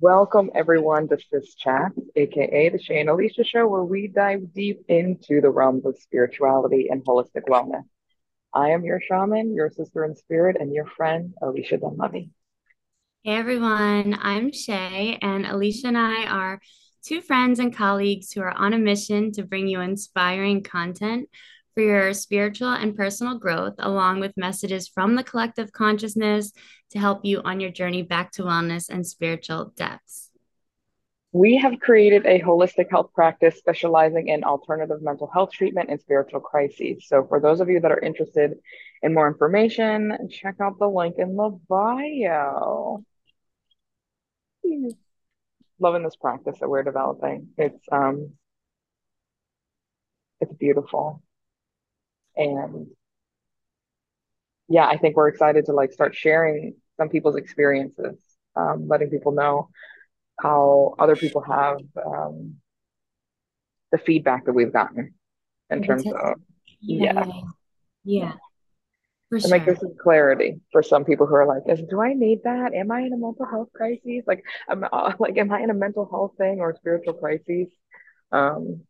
Welcome everyone to Sis Chat, aka the Shay and Alesha Show, where we dive deep into the realms of spirituality and holistic wellness. I am your shaman, your sister in spirit, and your friend, Alesha Dunleavy. Hey everyone, I'm Shay, and Alesha and I are two friends and colleagues who are on a mission to bring you inspiring content for your spiritual and personal growth, along with messages from the collective consciousness to help you on your journey back to wellness and spiritual depths. We have created a holistic health practice specializing in alternative mental health treatment and spiritual crises. So, for those of you that are interested in more information, check out the link in the bio. Loving this practice that we're developing. It's um, it's beautiful, and yeah, I think we're excited to like start sharing some people's experiences, um, letting people know how other people have um, the feedback that we've gotten in terms of Yeah, yeah, for sure. this some clarity for some people who are like, do I need that? Am I in a mental health crisis? Like, I'm uh, like, am I in a mental health thing or spiritual crisis? Um,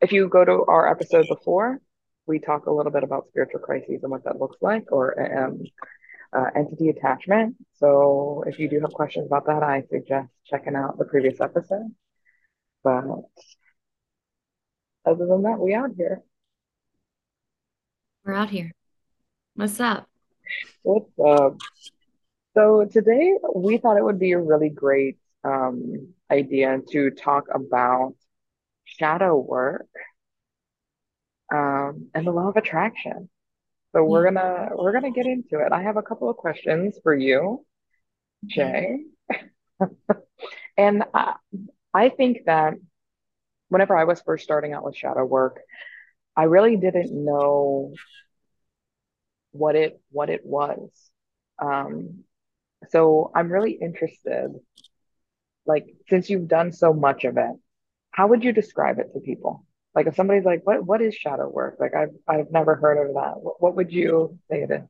if you go to our episode before, we talk a little bit about spiritual crises and what that looks like, or um, uh, entity attachment. So if you do have questions about that, I suggest checking out the previous episode. But other than that, we out here. We're out here. What's up? What's up? So today we thought it would be a really great um, idea to talk about shadow work um, and the law of attraction. So we're Yeah. gonna we're gonna get into it. I have a couple of questions for you, Okay. Jay. And I, I think that whenever I was first starting out with shadow work, I really didn't know what it what it was. Um, so I'm really interested, like since you've done so much of it, how would you describe it to people? Like if somebody's like, what what is shadow work? Like I've I've never heard of that. What, what would you say it is?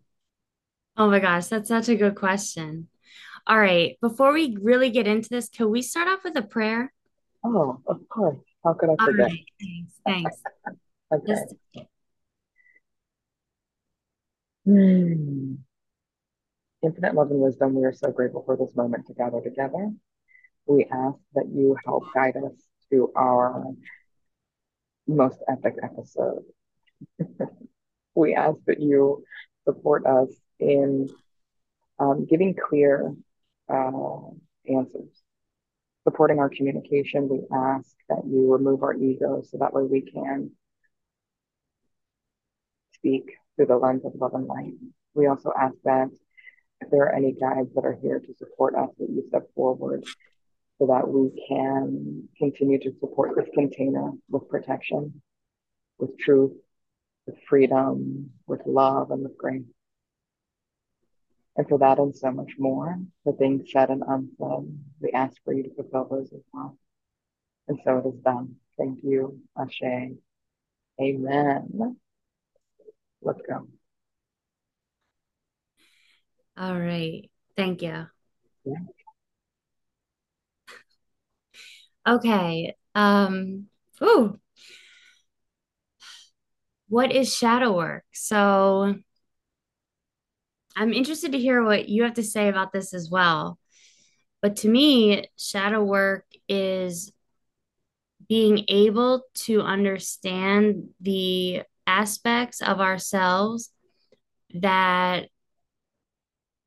Oh my gosh, that's such a good question. All right, before we really get into this, can we start off with a prayer? Oh, of course. How could I forget? right, thanks, thanks. Okay. Just Hmm. Infinite love and wisdom, we are so grateful for this moment to gather together. We ask that you help guide us to our most epic episode. We ask that you support us in um, giving clear uh, answers, supporting our communication. We ask that you remove our ego so that way we can speak through the lens of love and light. We also ask that if there are any guides that are here to support us, that you step forward so that we can continue to support this container with protection, with truth, with freedom, with love, and with grace. And for that and so much more, the things said and unsaid, we ask for you to fulfill those as well. And so it is done. Thank you, Ashe. Amen. Let's go. all right. Thank you. Yeah. Okay. Um, ooh, what is shadow work? So I'm interested to hear what you have to say about this as well. But to me, shadow work is being able to understand the aspects of ourselves that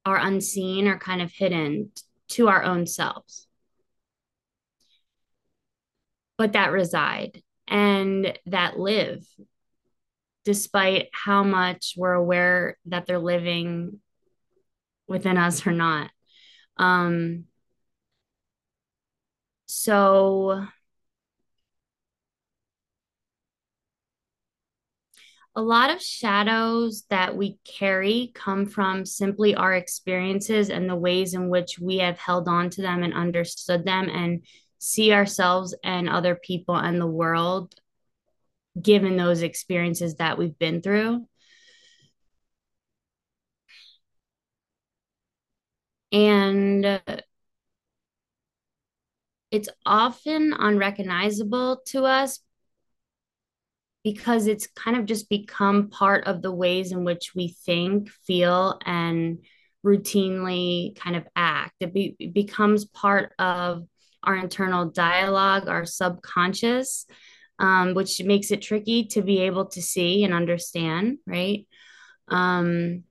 are unseen or kind of hidden to our own selves, but that reside and that live despite how much we're aware that they're living within us or not. Um, so a lot of shadows that we carry come from simply our experiences and the ways in which we have held on to them and understood them and see ourselves and other people and the world given those experiences that we've been through. And it's often unrecognizable to us because it's kind of just become part of the ways in which we think, feel, and routinely kind of act. It, be, it becomes part of our internal dialogue, our subconscious, um, which makes it tricky to be able to see and understand, right? Um,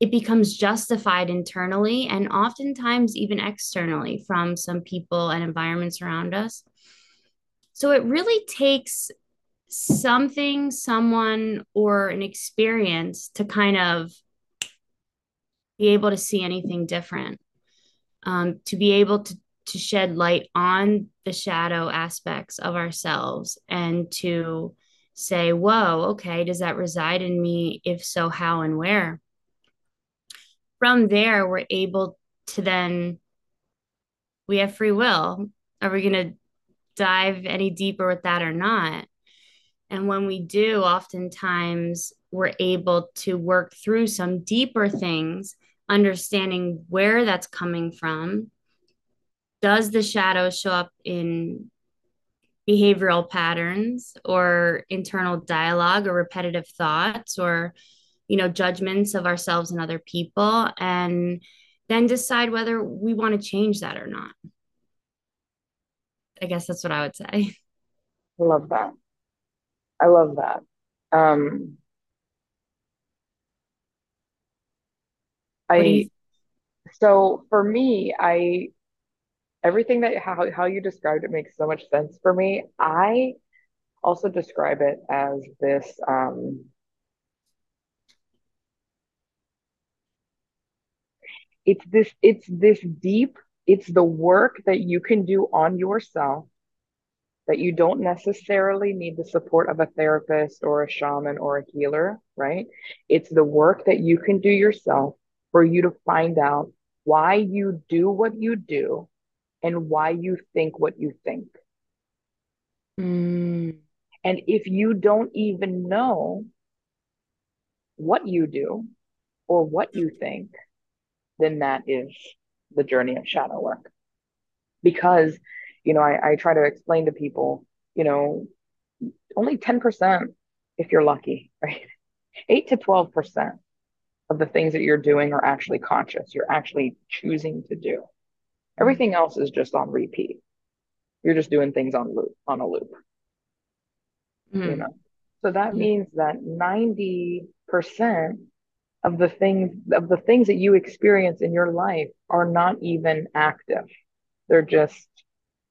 it becomes justified internally and oftentimes even externally from some people and environments around us. So it really takes something, someone, or an experience to kind of be able to see anything different, um, to be able to to shed light on the shadow aspects of ourselves and to say, whoa, okay, does that reside in me? If so, how and where? From there, we're able to then, we have free will. Are we going to dive any deeper with that or not? And when we do, oftentimes we're able to work through some deeper things, understanding where that's coming from. Does the shadow show up in behavioral patterns or internal dialogue or repetitive thoughts or you know judgments of ourselves and other people and then decide whether we want to change that or not? I guess that's what i would say. I love that. I love that. Um, I so for me, I everything that how how you described it makes so much sense for me. I also describe it as this um it's this it's this deep it's the work that you can do on yourself that you don't necessarily need the support of a therapist or a shaman or a healer, right? It's the work that you can do yourself for you to find out why you do what you do and why you think what you think. Mm. And if you don't even know what you do or what you think, then that is the journey of shadow work. Because you know, I, I try to explain to people, you know, only 10% if you're lucky, right? 8 to 12% of the things that you're doing are actually conscious. You're actually choosing to do. Everything else is just on repeat. You're just doing things on loop, on a loop. Mm-hmm. You know. So that means that 90% of the things of the things that you experience in your life are not even active. They're just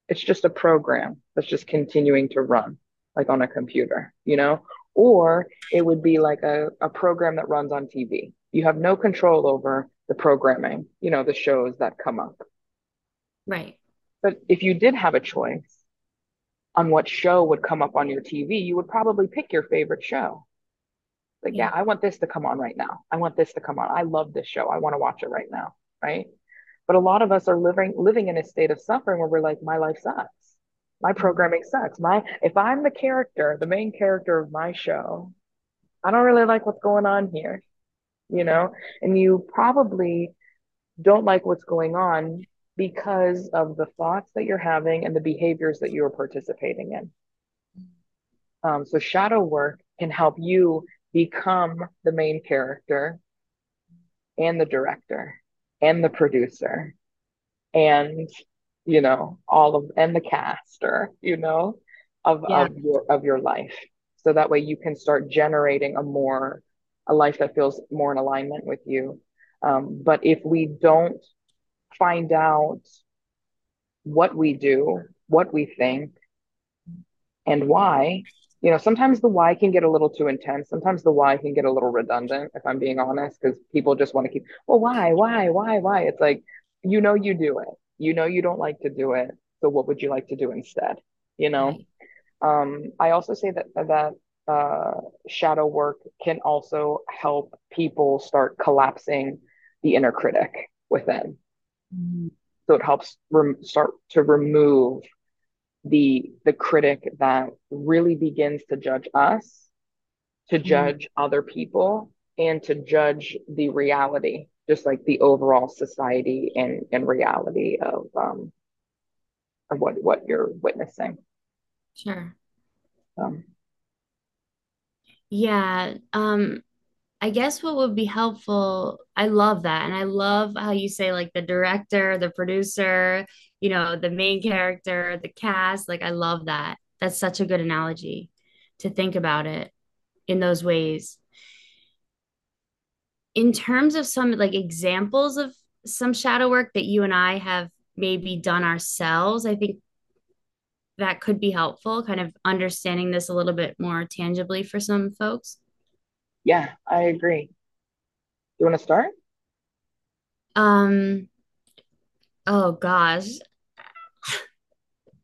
it's just a program that's just continuing to run like on a computer you know or it would be like a, a program that runs on tv you have no control over the programming you know the shows that come up right but if you did have a choice on what show would come up on your tv you would probably pick your favorite show like yeah. yeah i want this to come on right now i want this to come on i love this show i want to watch it right now right but a lot of us are living living in a state of suffering where we're like, my life sucks. My programming sucks. My if I'm the character, the main character of my show, I don't really like what's going on here. You know? And you probably don't like what's going on because of the thoughts that you're having and the behaviors that you are participating in. Um, so shadow work can help you become the main character and the director and the producer and you know all of and the caster you know of, yeah. of your of your life so that way you can start generating a more a life that feels more in alignment with you um, but if we don't find out what we do what we think and why you know, sometimes the why can get a little too intense. Sometimes the why can get a little redundant, if I'm being honest, because people just want to keep, well, why, why, why, why? It's like, you know, you do it. You know, you don't like to do it. So what would you like to do instead? You know? Um, I also say that, that, uh, shadow work can also help people start collapsing the inner critic within. Mm-hmm. So it helps rem- start to remove the the critic that really begins to judge us to mm-hmm. judge mm. other people and to judge the reality just like the overall society and and reality of um of what what you're witnessing. Sure. Um, Yeah. Um, I guess what would be helpful, I love that. And I love how you say like the director, the producer, you know, the main character, the cast. Like I love that. That's such a good analogy to think about it in those ways. In terms of some like examples of some shadow work that you and I have maybe done ourselves, I think that could be helpful, kind of understanding this a little bit more tangibly for some folks. Yeah, I agree. You want to start? Um, oh gosh,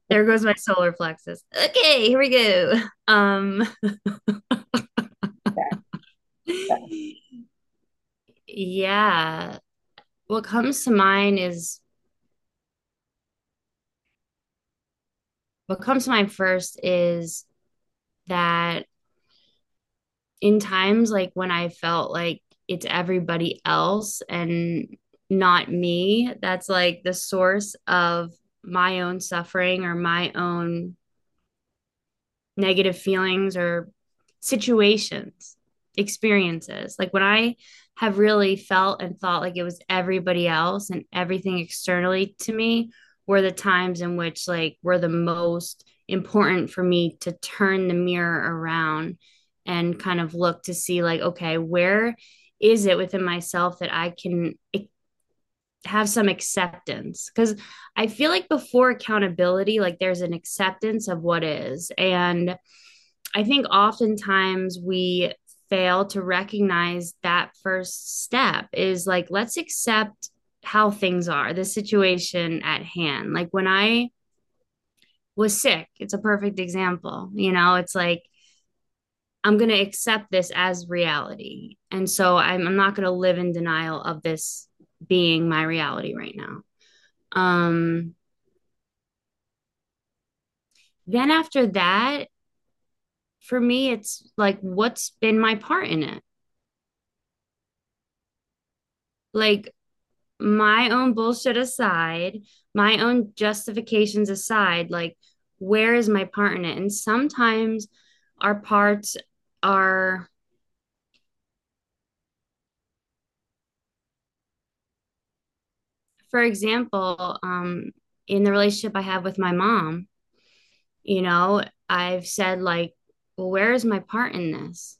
there goes my solar plexus. Okay, here we go. Um, Yeah, what comes to mind is what comes to mind first is that in times like when I felt like it's everybody else and not me, that's like the source of my own suffering or my own negative feelings or situations, experiences. Like when I have really felt and thought like it was everybody else and everything externally to me were the times in which like were the most important for me to turn the mirror around and kind of look to see like okay where is it within myself that I can have some acceptance because I feel like before accountability, like there's an acceptance of what is. And I think oftentimes we fail to recognize that first step is like, let's accept how things are, the situation at hand. Like when I was sick, it's a perfect example. You know, it's like, I'm going to accept this as reality. And so I'm, I'm not going to live in denial of this being my reality right now. Um, then after that, for me, it's like, what's been my part in it? Like, my own bullshit aside, my own justifications aside, like, where is my part in it? And sometimes our parts are for example, um, in the relationship I have with my mom, you know, I've said, like, well, where is my part in this?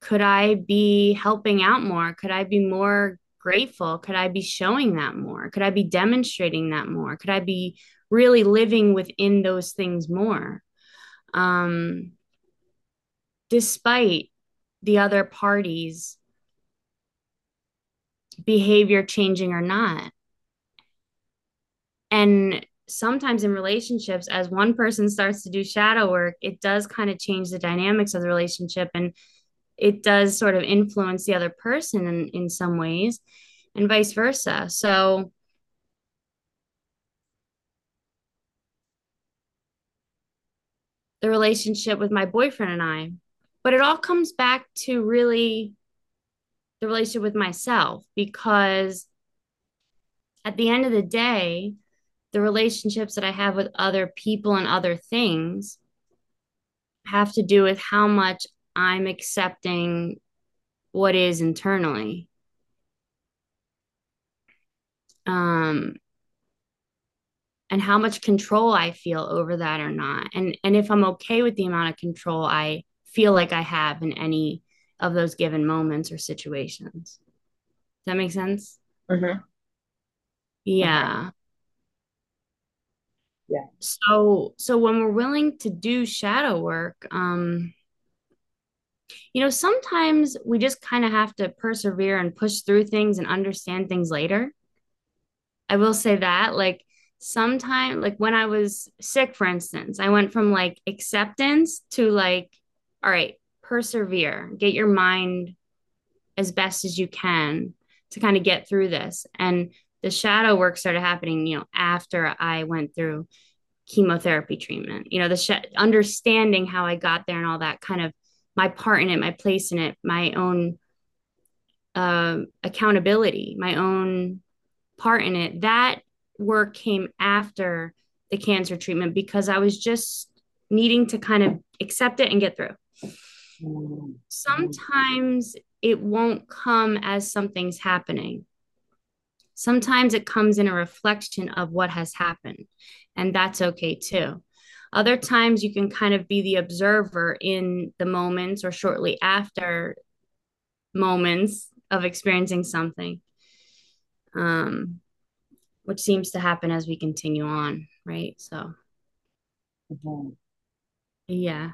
Could I be helping out more? Could I be more grateful? Could I be showing that more? Could I be demonstrating that more? Could I be really living within those things more? Um, despite the other parties behavior changing or not. And sometimes in relationships, as one person starts to do shadow work, it does kind of change the dynamics of the relationship and it does sort of influence the other person in, in some ways and vice versa. So, the relationship with my boyfriend and I, but it all comes back to really the relationship with myself because at the end of the day, the relationships that I have with other people and other things have to do with how much I'm accepting what is internally. Um, and how much control I feel over that or not. And and if I'm okay with the amount of control I feel like I have in any of those given moments or situations. Does that make sense? Mm-hmm. Yeah. Yeah. So so when we're willing to do shadow work, um, you know, sometimes we just kind of have to persevere and push through things and understand things later. I will say that, like, sometime, like when I was sick, for instance, I went from like acceptance to like, all right, persevere, get your mind as best as you can to kind of get through this. And the shadow work started happening, you know, after I went through chemotherapy treatment. You know, the sh- understanding how I got there and all that kind of my part in it, my place in it, my own uh, accountability, my own part in it. That work came after the cancer treatment because I was just needing to kind of accept it and get through. Sometimes it won't come as something's happening. Sometimes it comes in a reflection of what has happened, and that's okay too. Other times you can kind of be the observer in the moments or shortly after moments of experiencing something, um, which seems to happen as we continue on, right? So, Mm-hmm. yeah.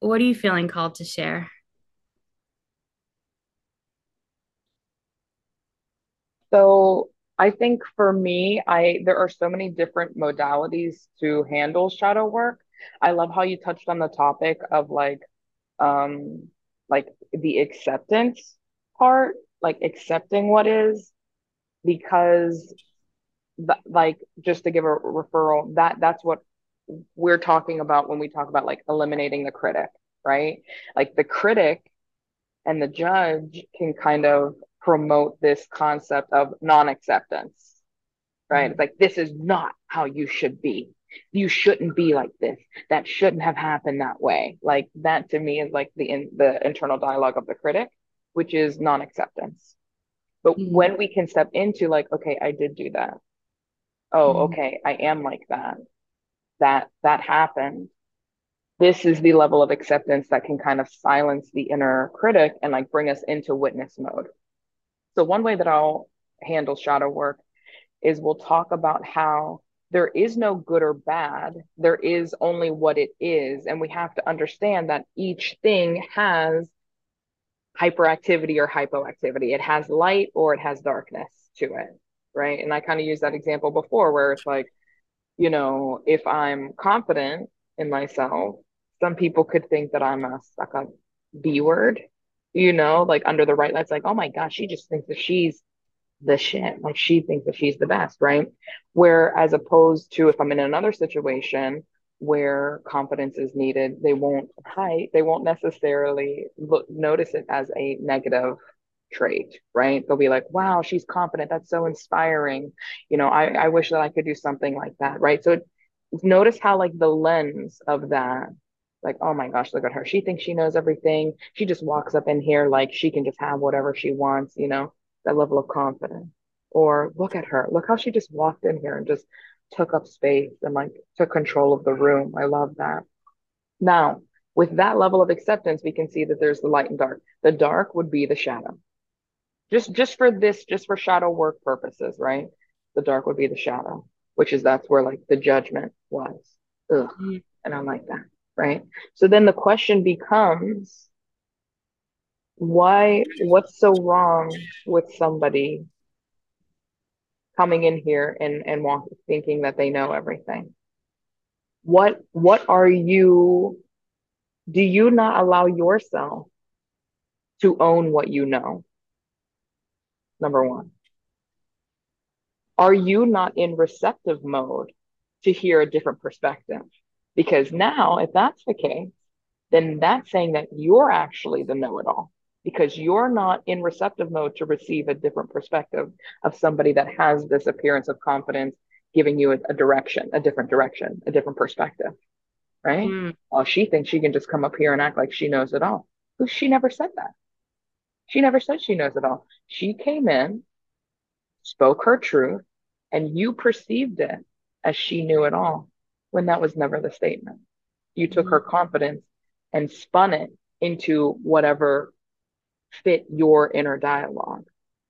What are you feeling called to share? So I think for me, I there are so many different modalities to handle shadow work. I love how you touched on the topic of like um like the acceptance part, like accepting what is, because th like just to give a referral, that that's what we're talking about when we talk about like eliminating the critic, right? Like the critic and the judge can kind of promote this concept of non-acceptance, right? It's Mhm. like, this is not how you should be. You shouldn't be like this. That shouldn't have happened that way. Like that to me is like the in, the internal dialogue of the critic, which is non-acceptance. But Mhm. when we can step into like, okay, I did do that. Oh, Mhm. okay, I am like that. That that happened. This is the level of acceptance that can kind of silence the inner critic and like bring us into witness mode. So one way that I'll handle shadow work is we'll talk about how there is no good or bad. There is only what it is. And we have to understand that each thing has hyperactivity or hypoactivity. It has light or it has darkness to it. Right. And I kind of used that example before where it's like, you know, if I'm confident in myself, some people could think that I'm a suck up B word, you know, like under the right lights, like, oh my gosh, she just thinks that she's the shit. Like she thinks that she's the best, right? Where as opposed to if I'm in another situation where confidence is needed, they won't hide, they won't necessarily look notice it as a negative trait, right? They'll be like, wow, she's confident. That's so inspiring. You know, I, I wish that I could do something like that, right? So it, notice how like the lens of that like, oh my gosh, look at her. She thinks she knows everything. She just walks up in here like she can just have whatever she wants, you know? that level of confidence. Or look at her. Look how she just walked in here and just took up space and like took control of the room. I love that. Now, with that level of acceptance, we can see that there's the light and dark. The dark would be the shadow. Just just for this, just for shadow work purposes, right? The dark would be the shadow, which is that's where like the judgment was. Ugh. Mhm. And I'm like that, right? So then the question becomes why what's so wrong with somebody coming in here and and walk, thinking that they know everything. What what are you do you not allow yourself to own what you know? Number one. Are you not in receptive mode to hear a different perspective? Because now if that's the case then that's saying that you're actually the know-it-all because you're not in receptive mode to receive a different perspective of somebody that has this appearance of confidence giving you a, a direction, a different direction, a different perspective, right? Mm. Well, she thinks she can just come up here and act like she knows it all. She never said that. She never said she knows it all. She came in, spoke her truth, and you perceived it as she knew it all when that was never the statement. You took her confidence and spun it into whatever fit your inner dialogue.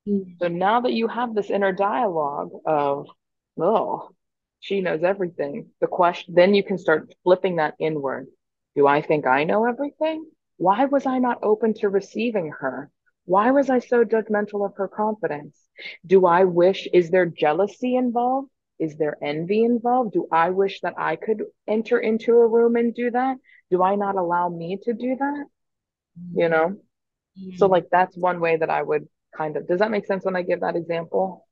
Mhm. So now that you have this inner dialogue of, oh, she knows everything, the question, then you can start flipping that inward. Do I think I know everything? Why was I not open to receiving her? Why was I so judgmental of her confidence? Do I wish, is there jealousy involved? Is there envy involved? Do I wish that I could enter into a room and do that? Do I not allow me to do that? You know? So like that's one way that I would kind of, does that make sense when I give that example?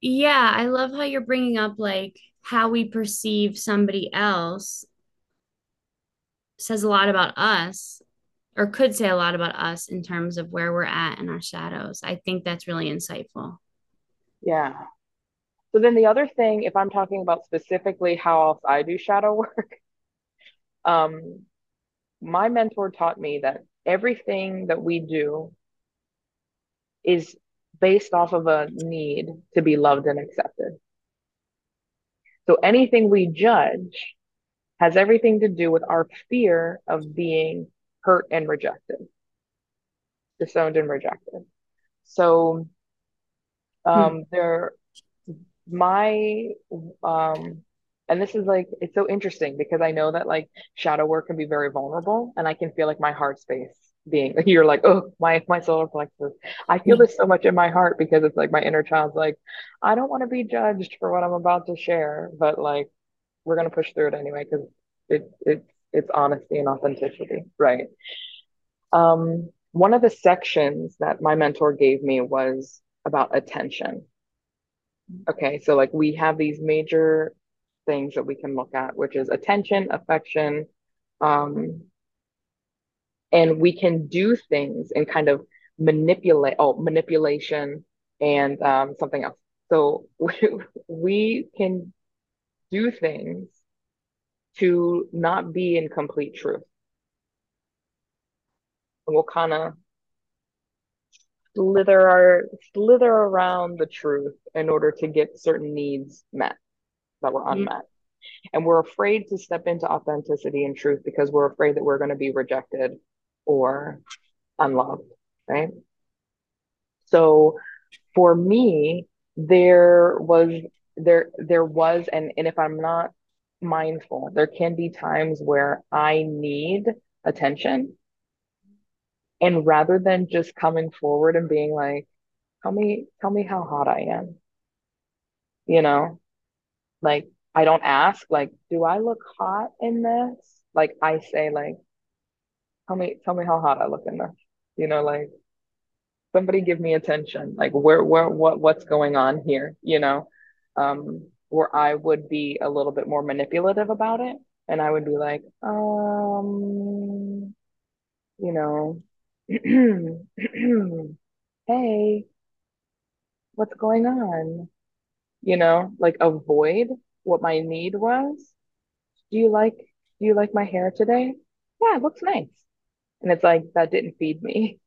Yeah, I love how you're bringing up like how we perceive somebody else says a lot about us or could say a lot about us in terms of where we're at in our shadows. I think that's really insightful. Yeah. So then the other thing, if I'm talking about specifically how else I do shadow work, um, my mentor taught me that everything that we do is based off of a need to be loved and accepted. So anything we judge has everything to do with our fear of being hurt and rejected, disowned and rejected. So Hmm. um, there, my um, and this is like it's so interesting because I know that like shadow work can be very vulnerable, and I can feel like my heart space being like you're like oh my my solar plexus. I feel this so much in my heart because it's like my inner child's like I don't want to be judged for what I'm about to share, but like we're gonna push through it anyway because it it it's honesty and authenticity, right? Um, one of the sections that my mentor gave me was about attention. Okay, so like we have these major things that we can look at, which is attention, affection, um, and we can do things and kind of manipulate, oh, manipulation and um, something else. So we, can do things to not be in complete truth. And we'll kind of slither our slither around the truth in order to get certain needs met that were Mm, unmet. And we're afraid to step into authenticity and truth because we're afraid that we're going to be rejected or unloved, right? So for me, there was there there was and and if I'm not mindful, there can be times where I need attention. And rather than just coming forward and being like, tell me, tell me how hot I am, you know, like I don't ask, like, do I look hot in this? Like I say, like, tell me, tell me how hot I look in this. You know, like somebody give me attention. Like where, where, what, what's going on here? You know, um, where I would be a little bit more manipulative about it, and I would be like, um, you know, hey, what's going on? You know, like avoid what my need was. Do you like, do you like my hair today? Yeah, it looks nice. And it's like, that didn't feed me.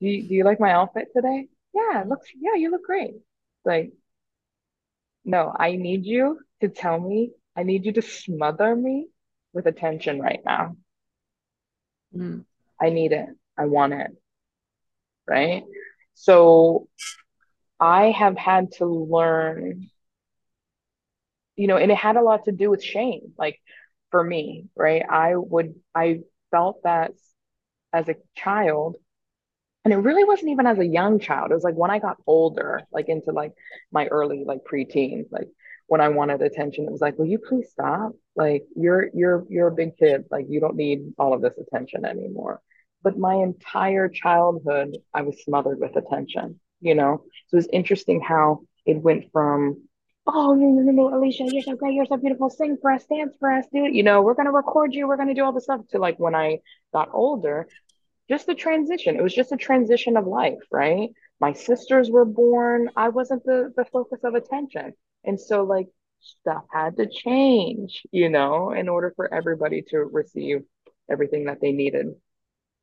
Do you, do you like my outfit today? Yeah, it looks, yeah, you look great. Like, no, I need you to tell me, I need you to smother me with attention right now. mm, I need it. I want it, right? So I have had to learn, you know, and it had a lot to do with shame. Like for me, right? I would, I felt that as a child, And it really wasn't even as a young child. It was like when I got older, like into like my early like preteens, like when I wanted attention, it was like, will you please stop? Like you're you're you're a big kid. Like you don't need all of this attention anymore. But my entire childhood, I was smothered with attention, you know? So it's interesting how it went from, oh, no, no, Alesha, you're so great, you're so beautiful, sing for us, dance for us, dude. You know, we're gonna record you, we're gonna do all this stuff to like when I got older just the transition. It was just a transition of life, right? My sisters were born. I wasn't the the focus of attention. And so like stuff had to change, you know, in order for everybody to receive everything that they needed.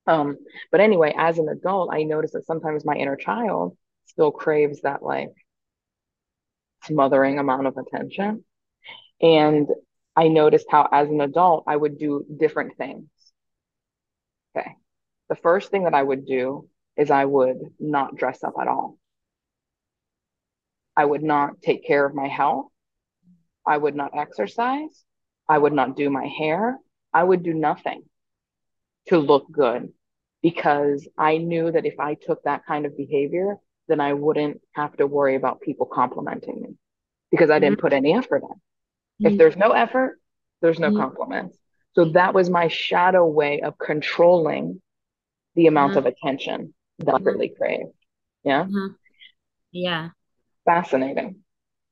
Um, but anyway, as an adult, I noticed that sometimes my inner child still craves that like smothering amount of attention. And I noticed how as an adult, I would do different things. Okay. The first thing that I would do is I would not dress up at all. I would not take care of my health. I would not exercise. I would not do my hair. I would do nothing to look good because I knew that if I took that kind of behavior, then I wouldn't have to worry about people complimenting me because I didn't put any effort in. If there's no effort, there's no compliments. So that was my shadow way of controlling the amount uh, of attention that I uh, really crave. Yeah. yeah. Fascinating.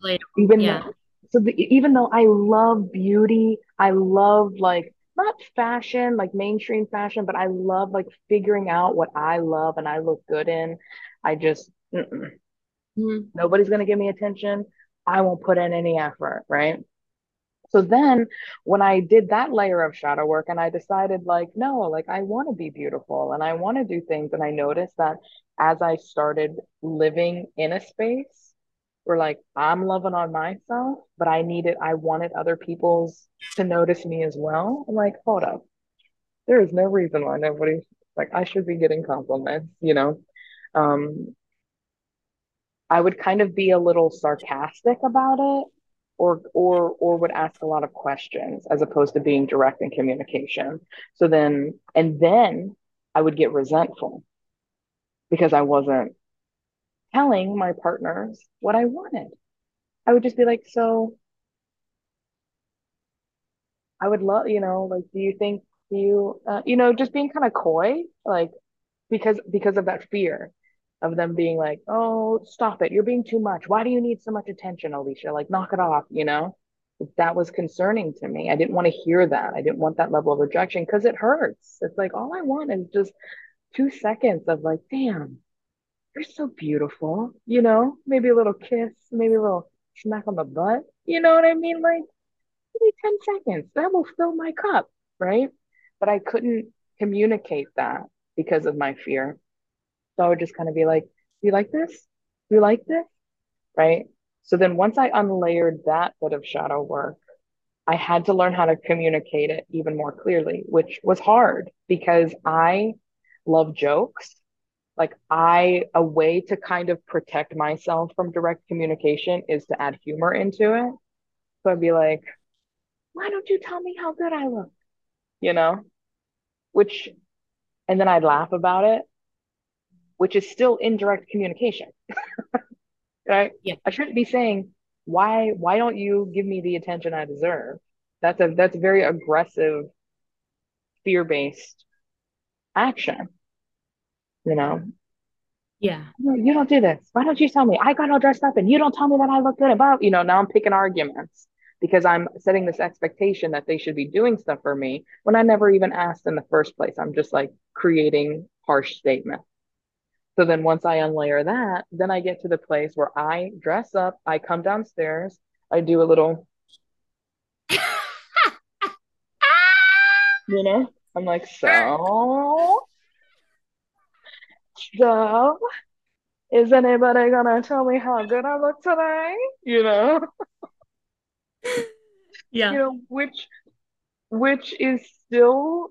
Later. even Yeah. though so the, even though I love beauty, I love like not fashion, like mainstream fashion, but I love like figuring out what I love and I look good in. I just mm-mm. Mhm. Nobody's going to give me attention. I won't put in any effort, right? So then when I did that layer of shadow work and I decided like, no, like I want to be beautiful and I want to do things. And I noticed that as I started living in a space where like I'm loving on myself, but I needed, I wanted other people's to notice me as well. I'm like, hold up. There is no reason why nobody like I should be getting compliments, you know? Um, I would kind of be a little sarcastic about it or or or would ask a lot of questions as opposed to being direct in communication. So then and then I would get resentful because I wasn't telling my partners what I wanted. I would just be like, so I would love, you know, like, do you think, do you, uh, you know, just being kind of coy, like, because because of that fear of them being like, oh, stop it, you're being too much. Why do you need so much attention, Alesha? Like, knock it off, you know? That was concerning to me. I didn't want to hear that. I didn't want that level of rejection because it hurts. It's like all I want is just two seconds of like, damn, you're so beautiful, you know? Maybe a little kiss, maybe a little smack on the butt. You know what I mean? Like maybe 10 seconds. That will fill my cup, right? But I couldn't communicate that because of my fear. So I would just kind of be like, Do you like this? Do you like this? Right. So then once I unlayered that bit of shadow work, I had to learn how to communicate it even more clearly, which was hard because I love jokes. Like I, a way to kind of protect myself from direct communication is to add humor into it. So I'd be like, why don't you tell me how good I look? You know, which, and then I'd laugh about it, which is still indirect communication, right? Yeah. I shouldn't be saying, why, why don't you give me the attention I deserve? That's a, that's very aggressive, fear-based action, you know? Yeah. You don't do this. Why don't you tell me? I got all dressed up and you don't tell me that I look good about, you know, now I'm picking arguments because I'm setting this expectation that they should be doing stuff for me when I never even asked in the first place. I'm just like creating harsh statements. So then once I unlayer that, then I get to the place where I dress up, I come downstairs, I do a little, you know, I'm like, so, so, is anybody gonna tell me how good I look today? You know, Yeah. you know, which which is still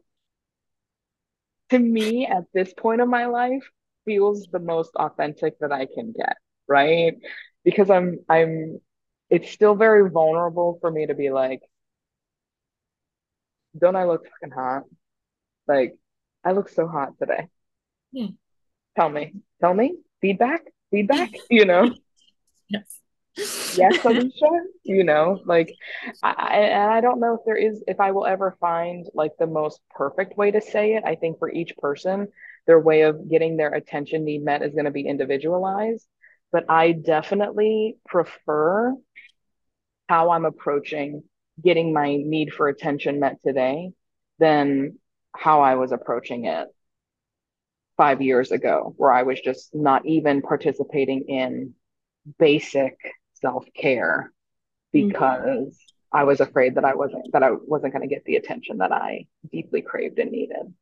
to me at this point of my life feels the most authentic that I can get, right? Because I'm I'm it's still very vulnerable for me to be like, don't I look fucking hot? Like, I look so hot today. Yeah. Tell me, tell me, feedback, feedback, you know? Yes. Yes, Alesha, you know, like I, I and I don't know if there is if I will ever find like the most perfect way to say it. I think for each person, their way of getting their attention need met is going to be individualized. But I definitely prefer how I'm approaching getting my need for attention met today than how I was approaching it five years ago, where I was just not even participating in basic self-care Mhm. because I was afraid that I wasn't that I wasn't going to get the attention that I deeply craved and needed.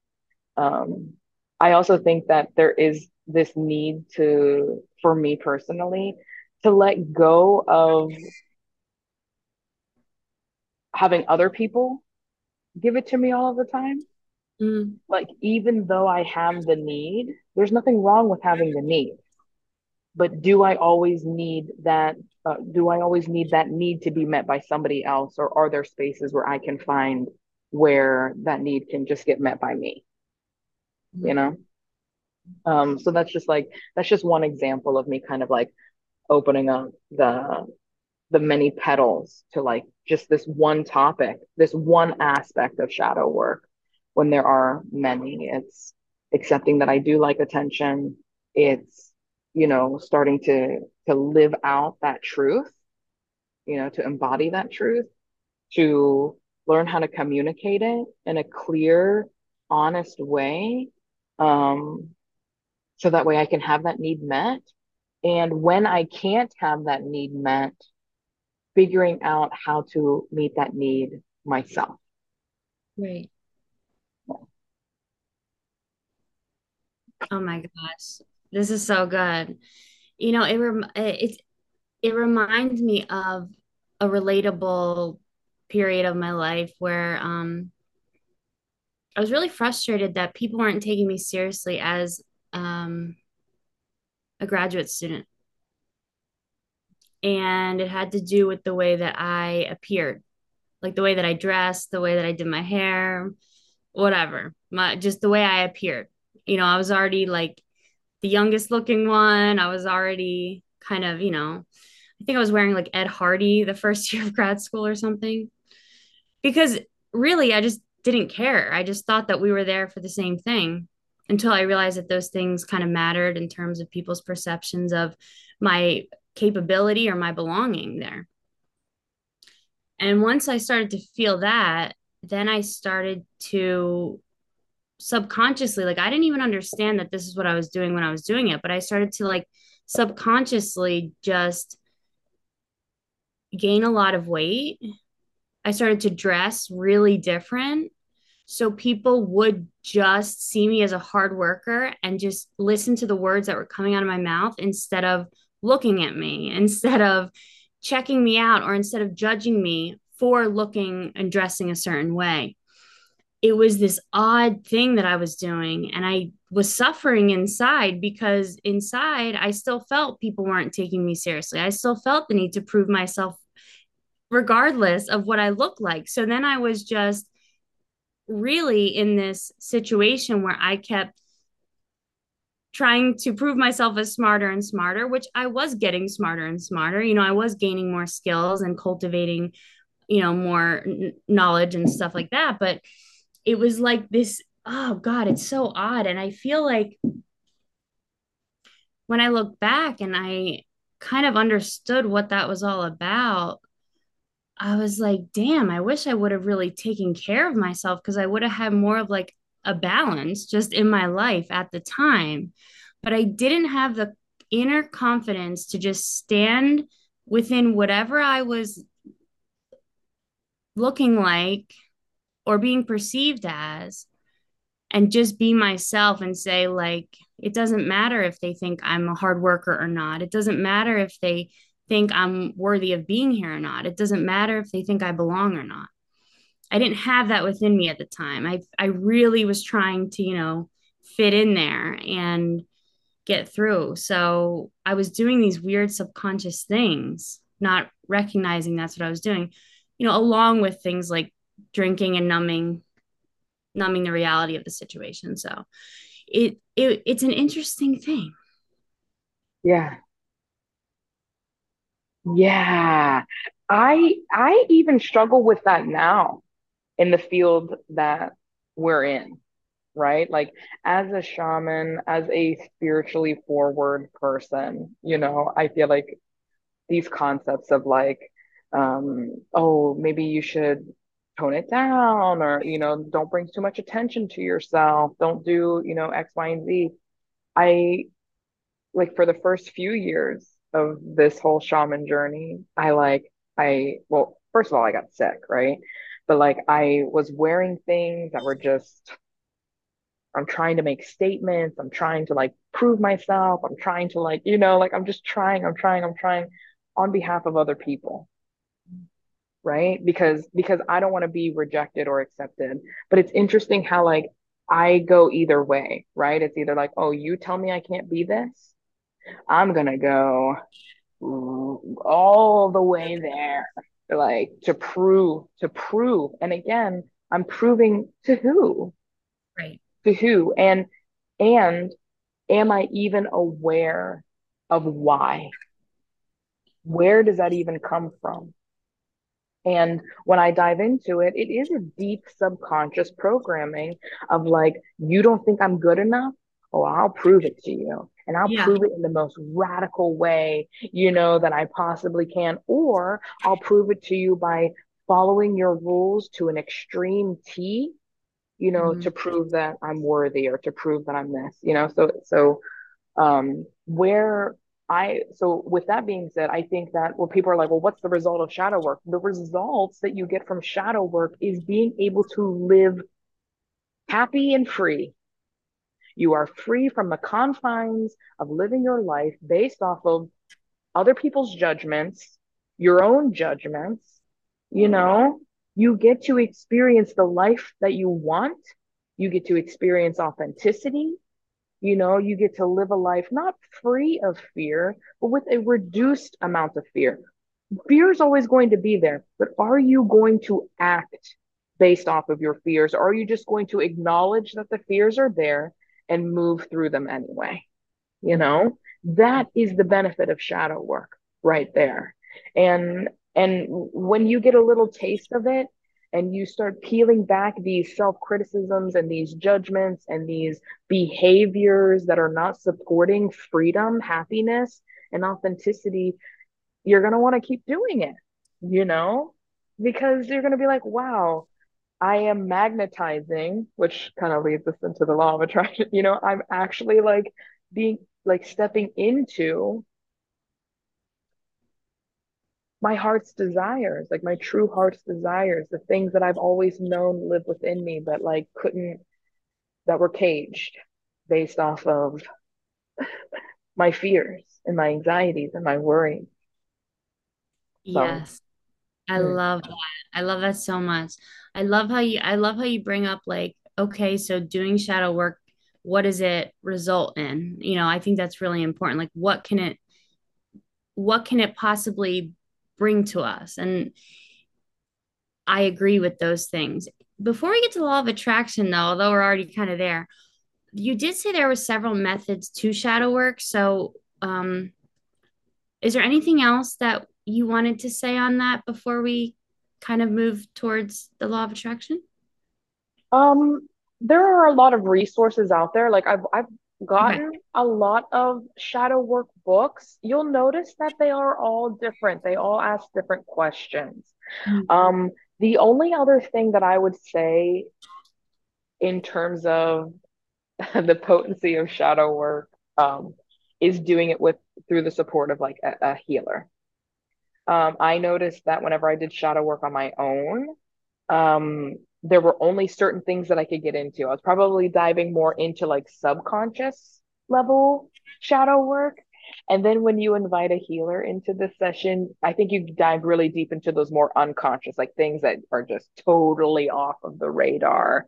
Um, I also think that there is this need to, for me personally, to let go of having other people give it to me all of the time. Mm. Like, even though I have the need, there's nothing wrong with having the need. But do I always need that? Uh, do I always need that need to be met by somebody else? Or are there spaces where I can find where that need can just get met by me? You know? Um, so that's just like, that's just one example of me kind of like opening up the the many petals to like just this one topic, this one aspect of shadow work when there are many. It's accepting that I do like attention. It's, you know, starting to to live out that truth, you know, to embody that truth, to learn how to communicate it in a clear, honest way. Um, so that way I can have that need met And when I can't have that need met, figuring out how to meet that need myself. Right. Oh my gosh. This is so good. You know, it rem it it reminds me of a relatable period of my life where um I was really frustrated that people weren't taking me seriously as um a graduate student. And it had to do with the way that I appeared, like the way that I dressed, the way that I did my hair, whatever. My just the way I appeared. You know, I was already like the youngest looking one. I was already kind of, you know, I think I was wearing like Ed Hardy the first year of grad school or something. Because really, I just didn't care. I just thought that we were there for the same thing until I realized that those things kind of mattered in terms of people's perceptions of my capability or my belonging there. And once I started to feel that, then I started to subconsciously, like, I didn't even understand that this is what I was doing when I was doing it, but I started to like subconsciously just gain a lot of weight. I started to dress really different. So people would just see me as a hard worker and just listen to the words that were coming out of my mouth instead of looking at me, instead of checking me out, or instead of judging me for looking and dressing a certain way. It was this odd thing that I was doing. And I was suffering inside because inside I still felt people weren't taking me seriously. I still felt the need to prove myself regardless of what I look like. So then I was just really in this situation where I kept trying to prove myself as smarter and smarter, which I was getting smarter and smarter. You know, I was gaining more skills and cultivating, you know, more n- knowledge and stuff like that. But it was like this oh, God, it's so odd. And I feel like when I look back and I kind of understood what that was all about, I was like, damn, I wish I would have really taken care of myself because I would have had more of like a balance just in my life at the time. But I didn't have the inner confidence to just stand within whatever I was looking like or being perceived as and just be myself and say like it doesn't matter if they think I'm a hard worker or not. It doesn't matter if they think I'm worthy of being here or not. It doesn't matter if they think I belong or not. I didn't have that within me at the time. I I really was trying to, you know, fit in there and get through. So I was doing these weird subconscious things, not recognizing that's what I was doing, you know, along with things like drinking and numbing numbing the reality of the situation. So it, it it's an interesting thing. Yeah. Yeah. I I even struggle with that now in the field that we're in, right? Like as a shaman, as a spiritually forward person, you know, I feel like these concepts of like, um, oh, maybe you should tone it down or, you know, don't bring too much attention to yourself. Don't do, you know, X, Y, and Z. I like for the first few years of this whole shaman journey, I like, I, well, first of all, I got sick, right? But like I was wearing things that were just, I'm trying to make statements. I'm trying to like prove myself. I'm trying to like, you know, like I'm just trying, I'm trying, I'm trying on behalf of other people right because because i don't want to be rejected or accepted but it's interesting how like i go either way right it's either like oh you tell me i can't be this i'm gonna go all the way there like to prove to prove. And again i'm proving to who? Right. To who? And and am i even aware of why? Where does that even come from? And when I dive into it, it is a deep subconscious programming of like, you don't think I'm good enough? Oh, I'll prove it to you. And I'll yeah. prove it in the most radical way, you know, that I possibly can. Or I'll prove it to you by following your rules to an extreme T, you know, mm-hmm. to prove that I'm worthy or to prove that I'm this, you know. So, so um, where I so with that being said, I think that when people are like, well, what's the result of shadow work? The results that you get from shadow work is being able to live happy and free. You are free from the confines of living your life based off of other people's judgments, your own judgments, you mm-hmm. know, you get to experience the life that you want. You get to experience authenticity. You know, you get to live a life not free of fear, but with a reduced amount of fear. Fear is always going to be there, but are you going to act based off of your fears? Or are you just going to acknowledge that the fears are there and move through them anyway? You know, that is the benefit of shadow work right there. And and when you get a little taste of it and you start peeling back these self criticisms and these judgments and these behaviors that are not supporting freedom, happiness, and authenticity, you're going to want to keep doing it, you know, because you're going to be like, wow, I am magnetizing, which kind of leads us into the law of attraction. You know, I'm actually like being like stepping into my heart's desires, like my true heart's desires, the things that I've always known live within me, but like couldn't, that were caged based off of my fears and my anxieties and my worries. So, Yes. I love that. I love that so much. I love how you I love how you bring up like, okay, so doing shadow work, what does it result in? You know, I think that's really important. Like what can it what can it possibly bring to us? And I agree with those things. Before we get to the law of attraction though, although we're already kind of there, you did say there were several methods to shadow work. So, um, is there anything else that you wanted to say on that before we kind of move towards the law of attraction? um, there are a lot of resources out there. Like I've I've Okay. gotten a lot of shadow work books. You'll notice that they are all different. They all ask different questions. Mm. Um, the only other thing that I would say in terms of the potency of shadow work um, is doing it with through the support of like a, a healer. Um, I noticed that whenever I did shadow work on my own, um, there were only certain things that I could get into. I was probably diving more into like subconscious level shadow work. And then when you invite a healer into the session, I think you dive really deep into those more unconscious, like things that are just totally off of the radar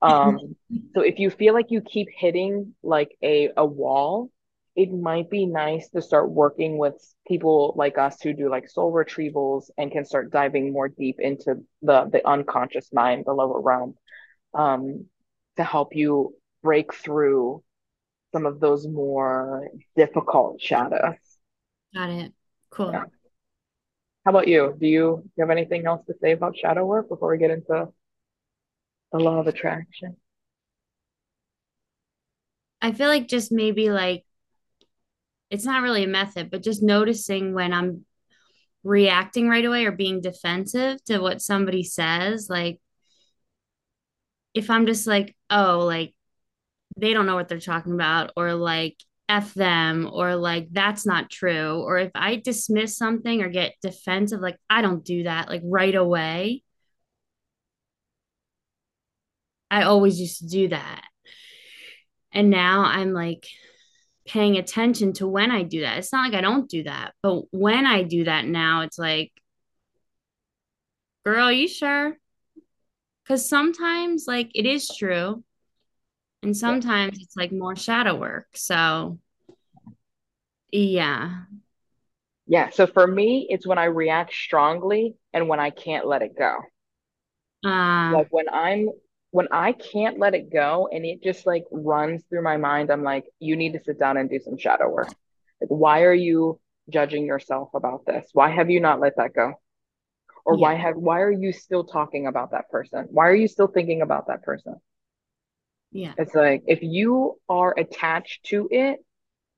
um, so if you feel like you keep hitting like a, a wall, it might be nice to start working with people like us who do like soul retrievals and can start diving more deep into the the unconscious mind, the lower realm, um, to help you break through some of those more difficult shadows. Got it. Yeah. Cool. How about you? Do you have anything else to say about shadow work before we get into the law of attraction? I feel like just maybe like it's not really a method, but just noticing when I'm reacting right away or being defensive to what somebody says. Like if I'm just like, oh, like they don't know what they're talking about, or like F them, or like that's not true. Or if I dismiss something or get defensive, like I don't do that, like right away. I always used to do that. And now I'm like paying attention to when I do that. It's not like I don't do that, but when I do that now, it's like, girl, you sure? Because sometimes, like, it is true. And sometimes it's like more shadow work. So, yeah. Yeah, so for me, it's when I react strongly and when I can't let it go. Uh, Like when I'm when I can't let it go and it just like runs through my mind, I'm like, you need to sit down and do some shadow work. Like, why are you judging yourself about this? Why have you not let that go? Or why have why are you still talking about that person? Why are you still thinking about that person? Yeah. It's like if you are attached to it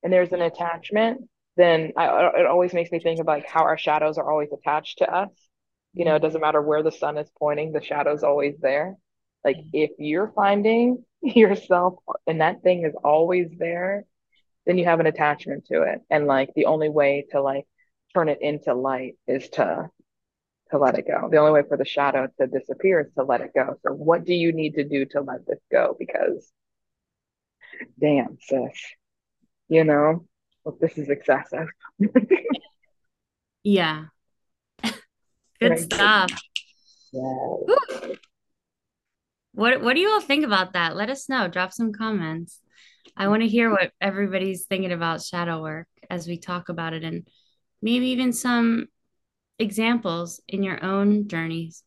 and there's an attachment, then I, it always makes me think of like how our shadows are always attached to us. You know, it Mhm. doesn't matter where the sun is pointing, the shadow's always there. Like if you're finding yourself and that thing is always there, then you have an attachment to it. And like the only way to like turn it into light is to to let it go. The only way for the shadow to disappear is to let it go. So what do you need to do to let this go? Because damn, sis, you know, well, this is excessive. Yeah. Good Right. stuff. Yeah. What what do you all think about that? Let us know. Drop some comments. I want to hear what everybody's thinking about shadow work as we talk about it and maybe even some examples in your own journeys.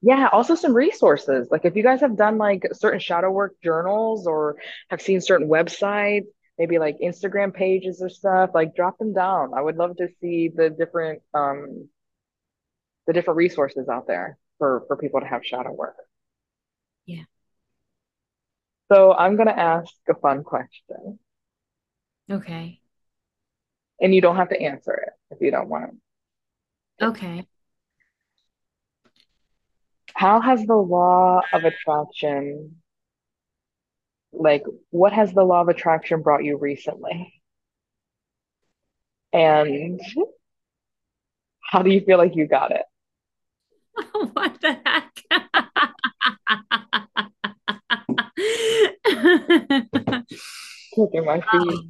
Yeah, also some resources. Like if you guys have done like certain shadow work journals or have seen certain websites, maybe like Instagram pages or stuff, like drop them down. I would love to see the different um the different resources out there for for people to have shadow work. So I'm gonna ask a fun question, Okay. and you don't have to answer it if you don't want to. Okay. How has the law of attraction, like what has the law of attraction brought you recently? And how do you feel like you got it? What the heck? Kicking my feet.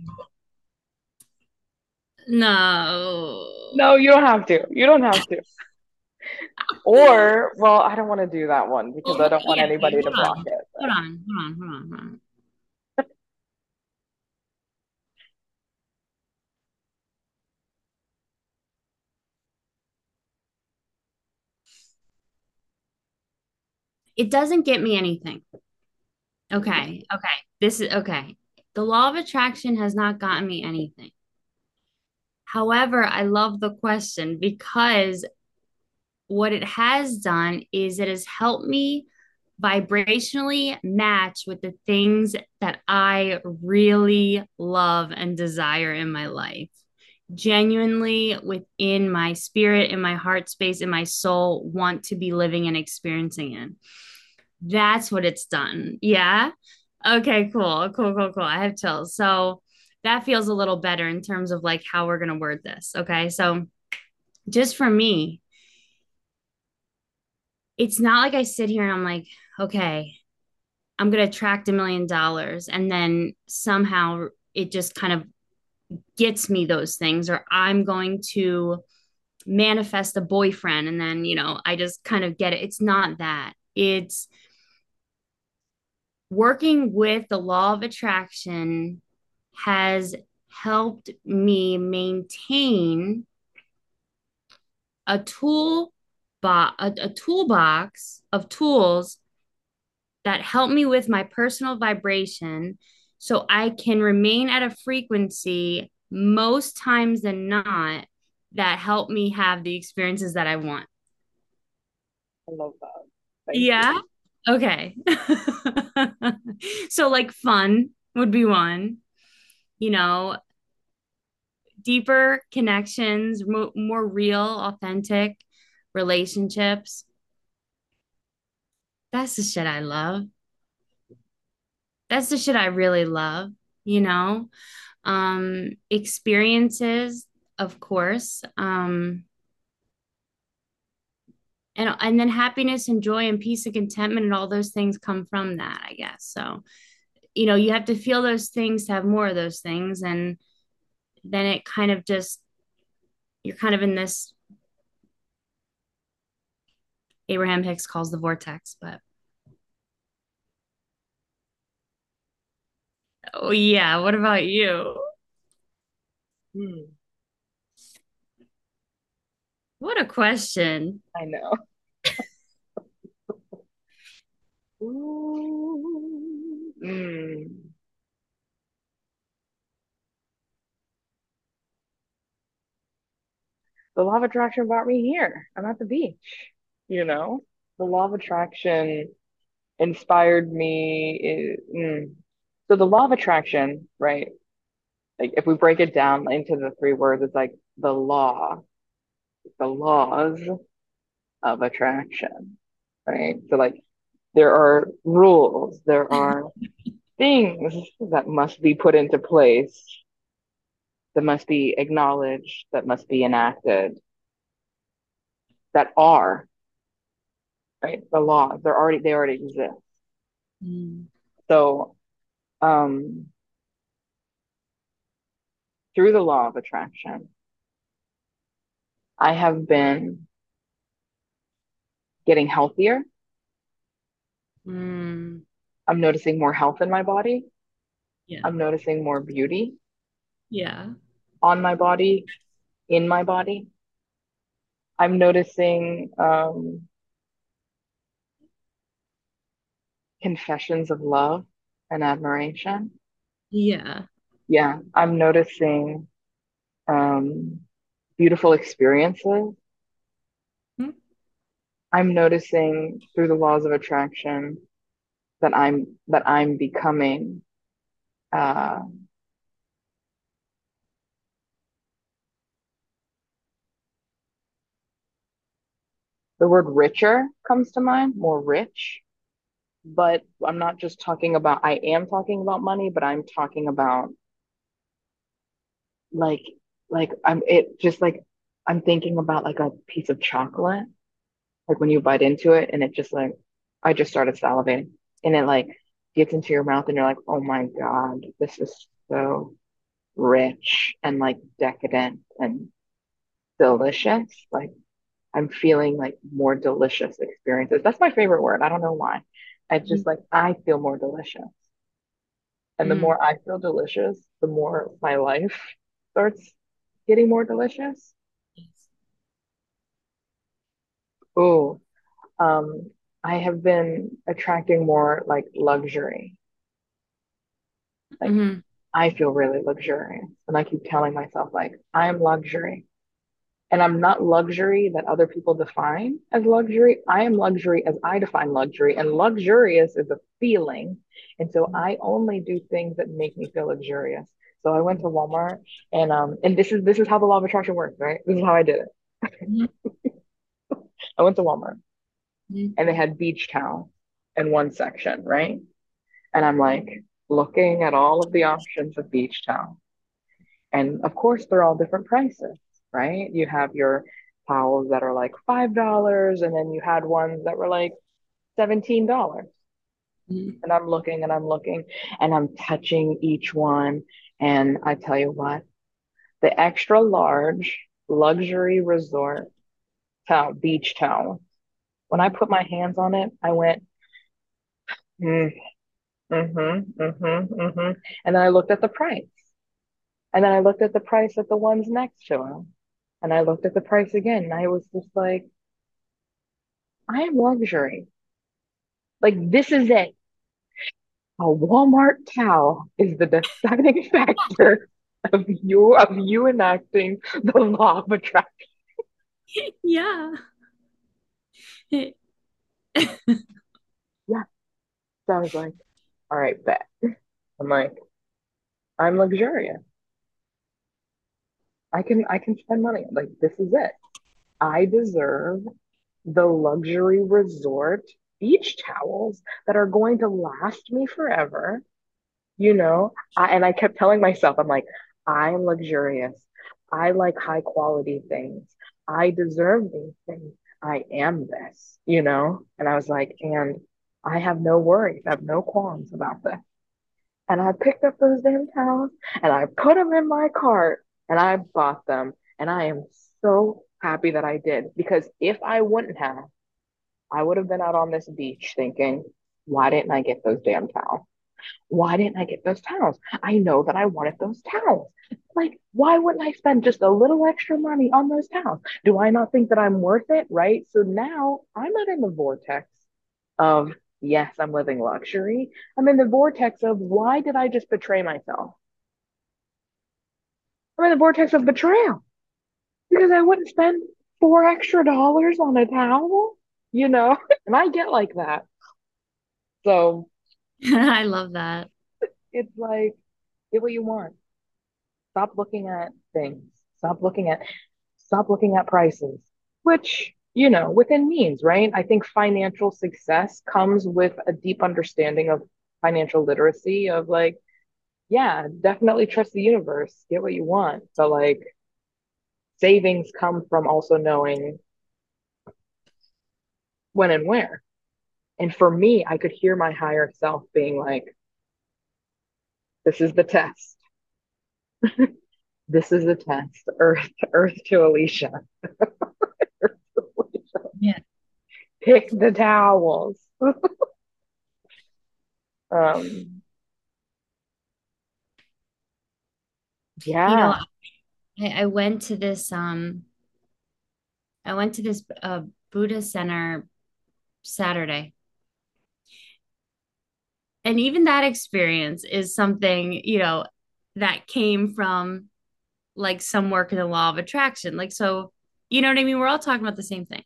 No. No, you don't have to. You don't have to. Or, well, I don't want to do that one because I don't want yeah, wait, anybody to block on. it. Hold on. Hold on. Hold on. Hold on. It doesn't get me anything. Okay. Okay. This is okay. The law of attraction has not gotten me anything. However, I love the question because what it has done is it has helped me vibrationally match with the things that I really love and desire in my life. Genuinely within my spirit, in my heart space, in my soul, want to be living and experiencing it. That's what it's done. Yeah. Okay, cool. Cool, cool, cool. I have chills. So that feels a little better in terms of like how we're going to word this. Okay. So just for me, it's not like I sit here and I'm like, okay, I'm going to attract a million dollars. And then somehow it just kind of gets me those things, or I'm going to manifest a boyfriend. And then, you know, I just kind of get it. It's not that. It's working with the law of attraction has helped me maintain a tool bo- a, a toolbox of tools that help me with my personal vibration so I can remain at a frequency most times than not that help me have the experiences that I want. I love that. Thank you. Okay. so like fun would be one, you know, deeper connections, mo- more real, authentic relationships. That's the shit I love. That's the shit I really love, you know. Um experiences, of course. Um and and then happiness and joy and peace and contentment and all those things come from that, I guess. So, you know, you have to feel those things to have more of those things and then it kind of just you're kind of in this Abraham Hicks calls the vortex, but oh yeah, what about you? Hmm, What a question. I know. Ooh. Mm. The law of attraction brought me here. I'm at the beach, you know? The law of attraction inspired me. mm. So the law of attraction, right? Like if we break it down into the three words, it's like the law, the laws of attraction, right? So like there are rules, there are things that must be put into place that must be acknowledged, that must be enacted, that are, right? The laws, they're already, they already exist. Mm. So, um, through the law of attraction, I have been getting healthier. Mm. I'm noticing more health in my body. Yeah. I'm noticing more beauty Yeah. on my body, in my body. I'm noticing um, confessions of love and admiration. Yeah. Yeah, I'm noticing um, beautiful experiences. Mm. I'm noticing through the laws of attraction that I'm that I'm becoming uh, the word richer comes to mind, more rich. But I'm not just talking about, I am talking about money, but I'm talking about like like I'm it just like I'm thinking about like a piece of chocolate, like when you bite into it and it just like I just started salivating and it like gets into your mouth and you're like, oh my God, this is so rich and like decadent and delicious. Like I'm feeling like more delicious experiences. That's my favorite word. I don't know why. I just like I feel more delicious. And the Mm. more I feel delicious, the more my life starts getting more delicious. Oh, um, I have been attracting more like luxury. Like hmm I feel really luxurious. And I keep telling myself like I'm luxury. And I'm not luxury that other people define as luxury. I am luxury as I define luxury. And luxurious is a feeling. And so I only do things that make me feel luxurious. So I went to Walmart and um and this is this is how the law of attraction works, right? This is how I did it. I went to Walmart Mhm. and they had beach towel in one section, right? And I'm like looking at all of the options of beach towel. And of course, they're all different prices, right? You have your towels that are like $5, and then you had ones that were like $17. Mhm. And I'm looking and I'm looking and I'm touching each one. And I tell you what, the extra large luxury resort town, beach town, when I put my hands on it, I went, mm, mm-hmm, mm-hmm, mm-hmm. And then I looked at the price. And then I looked at the price of the ones next to him. And I looked at the price again. And I was just like, I am luxury. Like, this is it. A Walmart towel is the deciding factor of you of you enacting the law of attraction. Yeah. Yeah. So I was like, all right, bet. I'm like, I'm luxurious. I can I can spend money. Like, this is it. I deserve the luxury resort beach towels that are going to last me forever you know? I, and i kept telling myself i'm like i'm luxurious. I like high quality things. I deserve these things. I am this you know? And i was like and i have no worries. I have no qualms about this. And i picked up those damn towels and i put them in my cart and i bought them. And i am so happy that i did because if i wouldn't have i would have been out on this beach thinking why didn't i get those damn towels why didn't I get those towels? I know that I wanted those towels. Like, why wouldn't I spend just a little extra money on those towels? Do I not think that I'm worth it? Right. So now I'm not in the vortex of, yes, I'm living luxury. I'm in the vortex of, why did I just betray myself? I'm in the vortex of betrayal because I wouldn't spend four extra dollars on a towel, you know? And I get like that. So I love that. it's like, get what you want. Stop looking at things. Stop looking at stop looking at prices, which, you know, within means, right? I think financial success comes with a deep understanding of financial literacy of like, yeah, definitely trust the universe, get what you want. But like savings come from also knowing when and where. And for me, I could hear my higher self being like, this is the test. this is the test. Earth, earth to Alesha. earth to Alesha. Yeah. Pick the towels. um, yeah. You know, I, I went to this um I went to this uh Buddha center Saturday. And even that experience is something, you know, that came from like some work in the law of attraction. Like, so, you know what I mean? We're all talking about the same thing.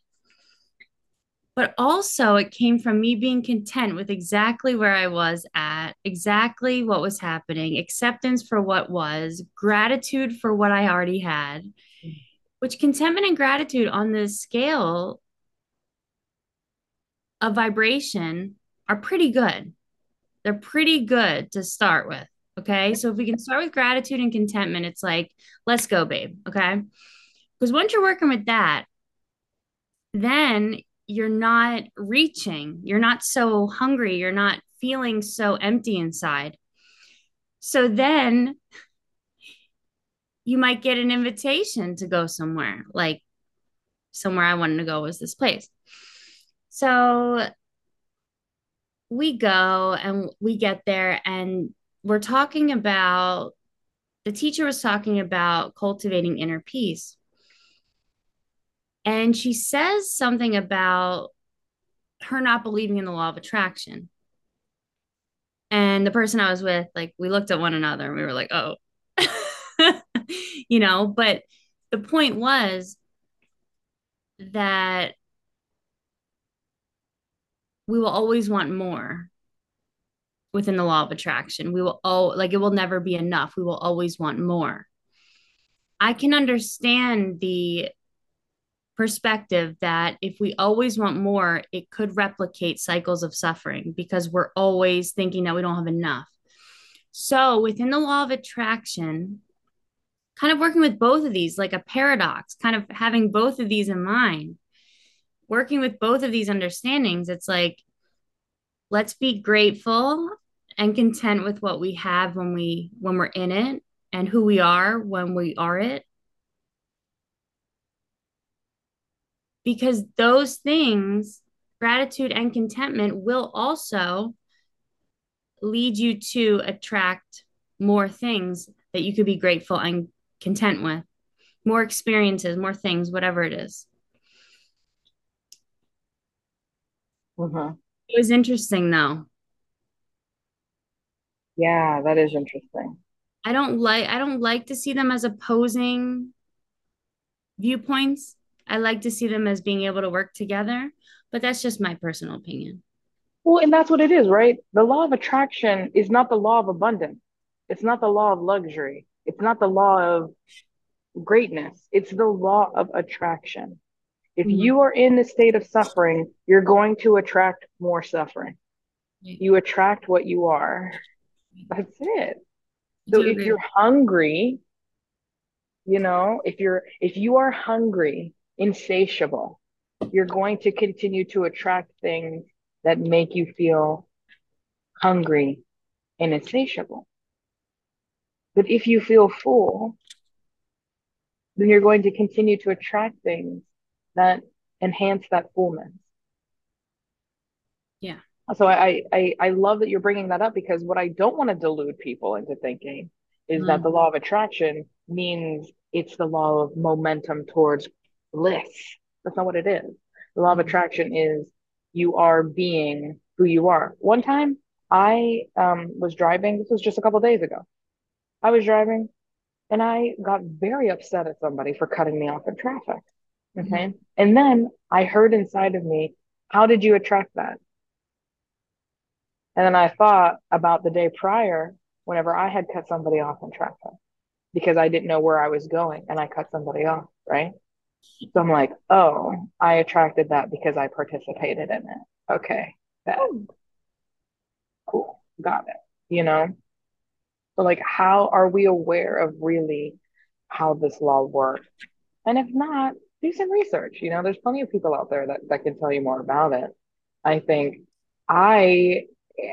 But also, it came from me being content with exactly where I was at, exactly what was happening, acceptance for what was, gratitude for what I already had, mm. which contentment and gratitude on this scale of vibration are pretty good. They're pretty good to start with. Okay. So if we can start with gratitude and contentment, it's like, let's go, babe. Okay. Because once you're working with that, then you're not reaching, you're not so hungry, you're not feeling so empty inside. So then you might get an invitation to go somewhere, like somewhere I wanted to go was this place. So we go and we get there and we're talking about the teacher was talking about cultivating inner peace. And she says something about her not believing in the law of attraction. And the person I was with, like, we looked at one another and we were like, oh, you know, but the point was that we will always want more within the law of attraction. We will all like it will never be enough. We will always want more. I can understand the perspective that if we always want more, it could replicate cycles of suffering because we're always thinking that we don't have enough. So, within the law of attraction, kind of working with both of these, like a paradox, kind of having both of these in mind, working with both of these understandings, it's like, let's be grateful and content with what we have when we when we're in it and who we are when we are it. Because those things gratitude and contentment will also lead you to attract more things that you could be grateful and content with. More experiences more things whatever it is Mm-hmm. it was interesting though Yeah, that is interesting. i don't like i don't like to see them as opposing viewpoints i like to see them as being able to work together but that's just my personal opinion Well, and that's what it is, right? The law of attraction is not the law of abundance. It's not the law of luxury. It's not the law of greatness. It's the law of attraction. If Mhm. you are in the state of suffering, you're going to attract more suffering. Yeah. You attract what you are. That's it. So if you're hungry, you know, if you're if you are hungry, insatiable, you're going to continue to attract things that make you feel hungry and insatiable. But if you feel full, then you're going to continue to attract things that enhance that fullness. yeah So I, I, I love that you're bringing that up because what I don't want to delude people into thinking is that the Mm. law of attraction means it's the law of momentum towards bliss. That's not what it is. The law of Mhm. attraction is you are being who you are. One time I um, was driving, this was just a couple days ago. I was driving and I got very upset at somebody for cutting me off in traffic. Okay. And then I heard inside of me, how did you attract that? And then I thought about the day prior, whenever I had cut somebody off in traffic because I didn't know where I was going and I cut somebody off, right? So I'm like, oh, I attracted that because I participated in it. Okay, that cool, got it. You know, So like how are we aware of really how this law works? And if not, do some research. You know, there's plenty of people out there that, that can tell you more about it. I think I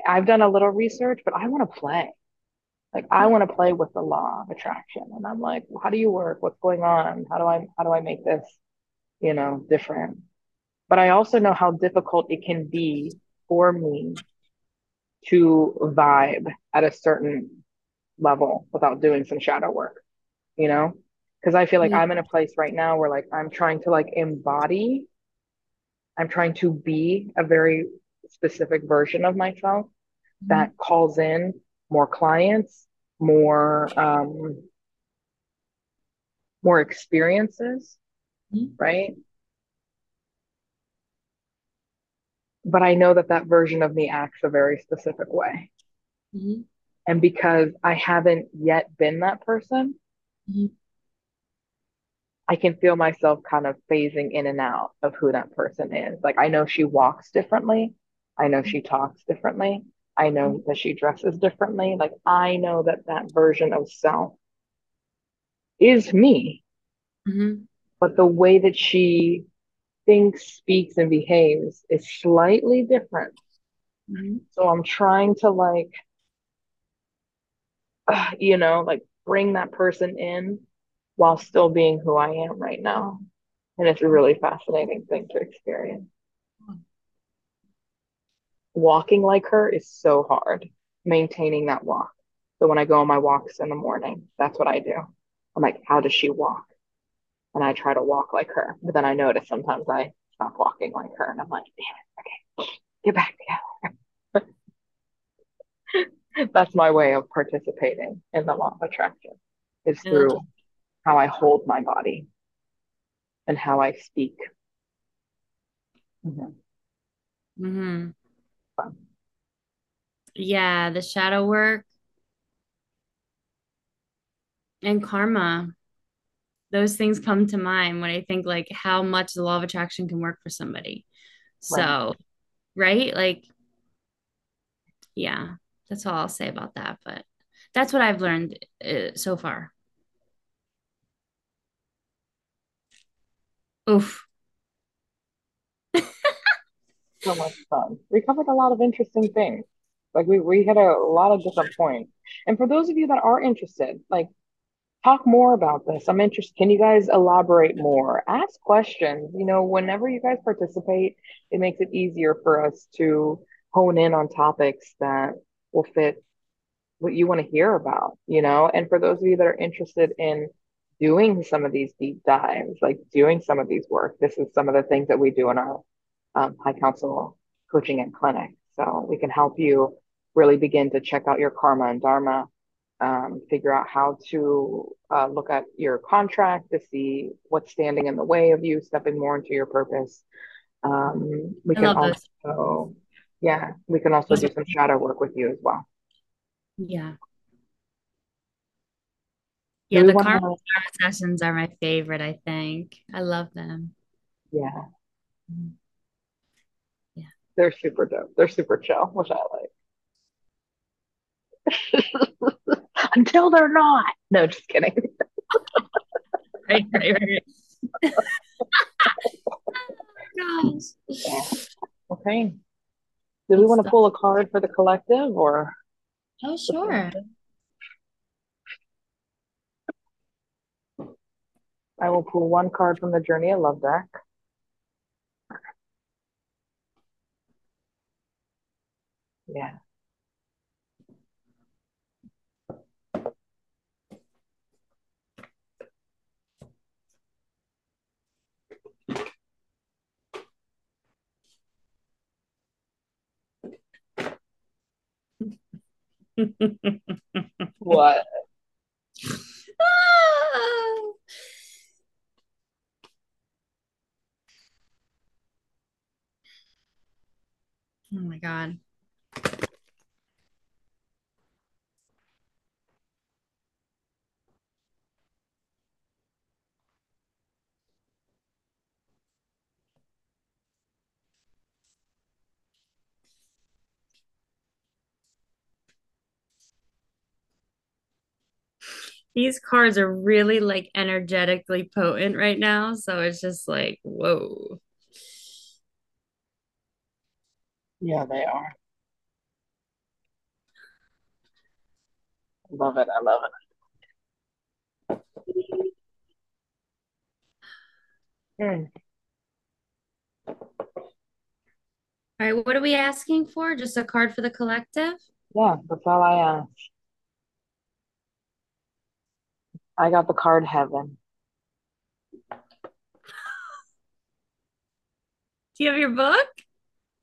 I've done a little research, but I want to play. Like I want to play with the law of attraction. And I'm like, how do you work? What's going on? How do I how do I make this, you know, different? But I also know how difficult it can be for me to vibe at a certain level without doing some shadow work, you know? Because I feel like Yeah. I'm in a place right now where like I'm trying to like embody, I'm trying to be a very specific version of myself Mhm. that calls in more clients, more um more experiences, Mhm. right? But I know that that version of me acts a very specific way. Mhm. And because I haven't yet been that person, Mhm. I can feel myself kind of phasing in and out of who that person is. Like I know she walks differently. I know she talks differently. I know that she dresses differently. Like I know that that version of self is me, Mhm. but the way that she thinks, speaks, and behaves is slightly different. Mhm. So I'm trying to like, uh, you know, like bring that person in while still being who I am right now. And it's a really fascinating thing to experience. walking like her is so hard, maintaining that walk. So when I go on my walks in the morning, that's what I do. I'm like, how does she walk? And I try to walk like her. But then I notice sometimes I stop walking like her and I'm like, damn it, okay, get back together. That's my way of participating in the law of attraction is through how I hold my body and how I speak. Mhm. Mhm. Fun. Yeah, the shadow work and karma. Those things come to mind when I think like how much the law of attraction can work for somebody. Right. So, right? Like, yeah, that's all I'll say about that. But that's what I've learned uh, so far. Oof. So much fun. We covered a lot of interesting things. Like we, we hit a, a lot of different points. And for those of you that are interested, like talk more about this. I'm interested. Can you guys elaborate more? Ask questions. You know, whenever you guys participate, it makes it easier for us to hone in on topics that will fit what you want to hear about, you know? And for those of you that are interested in doing some of these deep dives, like doing some of these work, this is some of the things that we do in our um, high council coaching and clinic. So we can help you really begin to check out your karma and dharma, um, figure out how to uh, look at your contract to see what's standing in the way of you stepping more into your purpose. Um, we I can also, yeah, we can also do some shadow work with you as well. yeah. Yeah, we the karma to, sessions are my favorite, I think. I love them. yeah, mm-hmm. Yeah. they're super dope. They're super chill, which I like. Until they're not. No, just kidding. Right, right, right. Oh Yeah. Okay. Do we want to pull a card for the collective or Oh, sure. collective? I will pull one card from the Journey of Love deck. Yeah. What? Ah. Oh my God. These cards are really like energetically potent right now. So it's just like, whoa. Yeah, they are. Love it. I love it. Hmm. All right, what are we asking for? Just a card for the collective? Yeah, that's all I ask. I got the card Heaven. Do you have your book?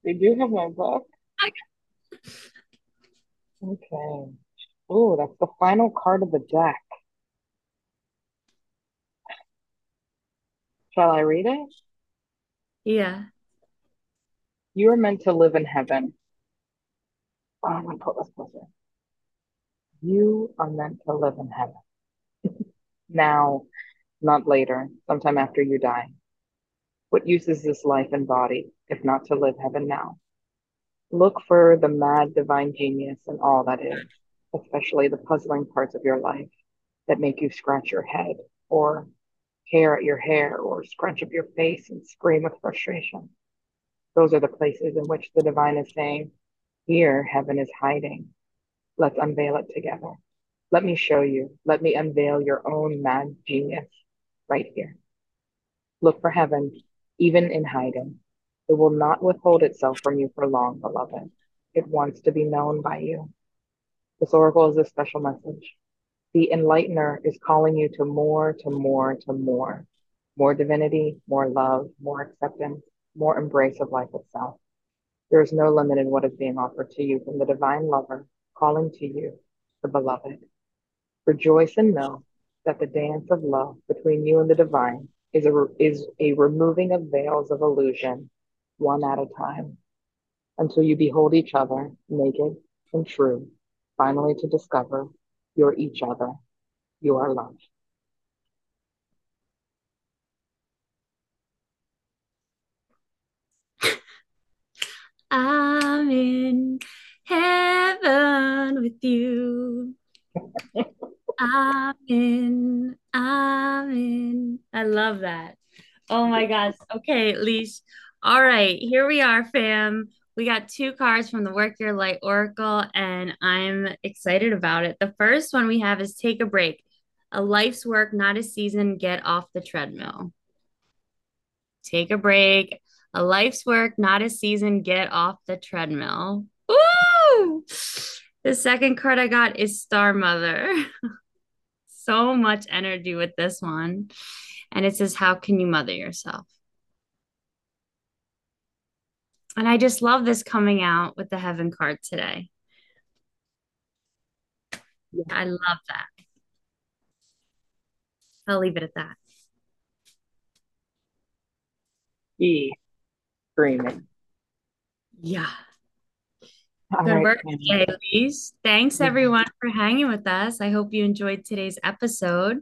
They do have my book. Okay. Oh, that's the final card of the deck. Shall I read it? Yeah. You are meant to live in heaven. Oh, I'm gonna put this closer. You are meant to live in heaven. Now, not later, sometime after you die. What use is this life and body, if not to live heaven now? Look for the mad divine genius in all that is, especially the puzzling parts of your life that make you scratch your head or tear at your hair or scrunch up your face and scream with frustration. Those are the places in which the divine is saying, Here, heaven is hiding. Let's unveil it together. Let me show you. Let me unveil your own mad genius right here. Look for heaven, even in hiding. It will not withhold itself from you for long, beloved. It wants to be known by you. This oracle is a special message. The enlightener is calling you to more, to more, to more. More divinity, more love, more acceptance, more embrace of life itself. There is no limit in what is being offered to you from the divine lover calling to you, the beloved. Rejoice and know that the dance of love between you and the divine is a, is a removing of veils of illusion, one at a time, until you behold each other naked and true, finally to discover you're each other, you are love. I'm in heaven with you. In, I'm. I love that. Oh my gosh. Okay, Leash. All right, here we are, fam. We got two cards from the Work Your Light Oracle, and I'm excited about it. The first one we have is Take a Break. A life's work, not a season. Get off the treadmill. Take a break. A life's work, not a season. Get off the treadmill. Woo! The second card I got is Star Mother. so much energy with this one. And it says, How can you mother yourself? And I just love this coming out with the heaven card today. Yeah. I love that. I'll leave it at that. E screaming. Yeah. All Good right, work today, Alesha. Thanks everyone for hanging with us. I hope you enjoyed today's episode.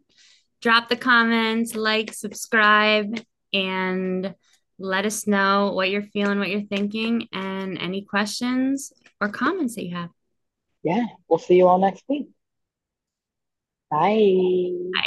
Drop the comments, like, subscribe, and let us know what you're feeling, what you're thinking, and any questions or comments that you have. Yeah, we'll see you all next week. Bye. Bye.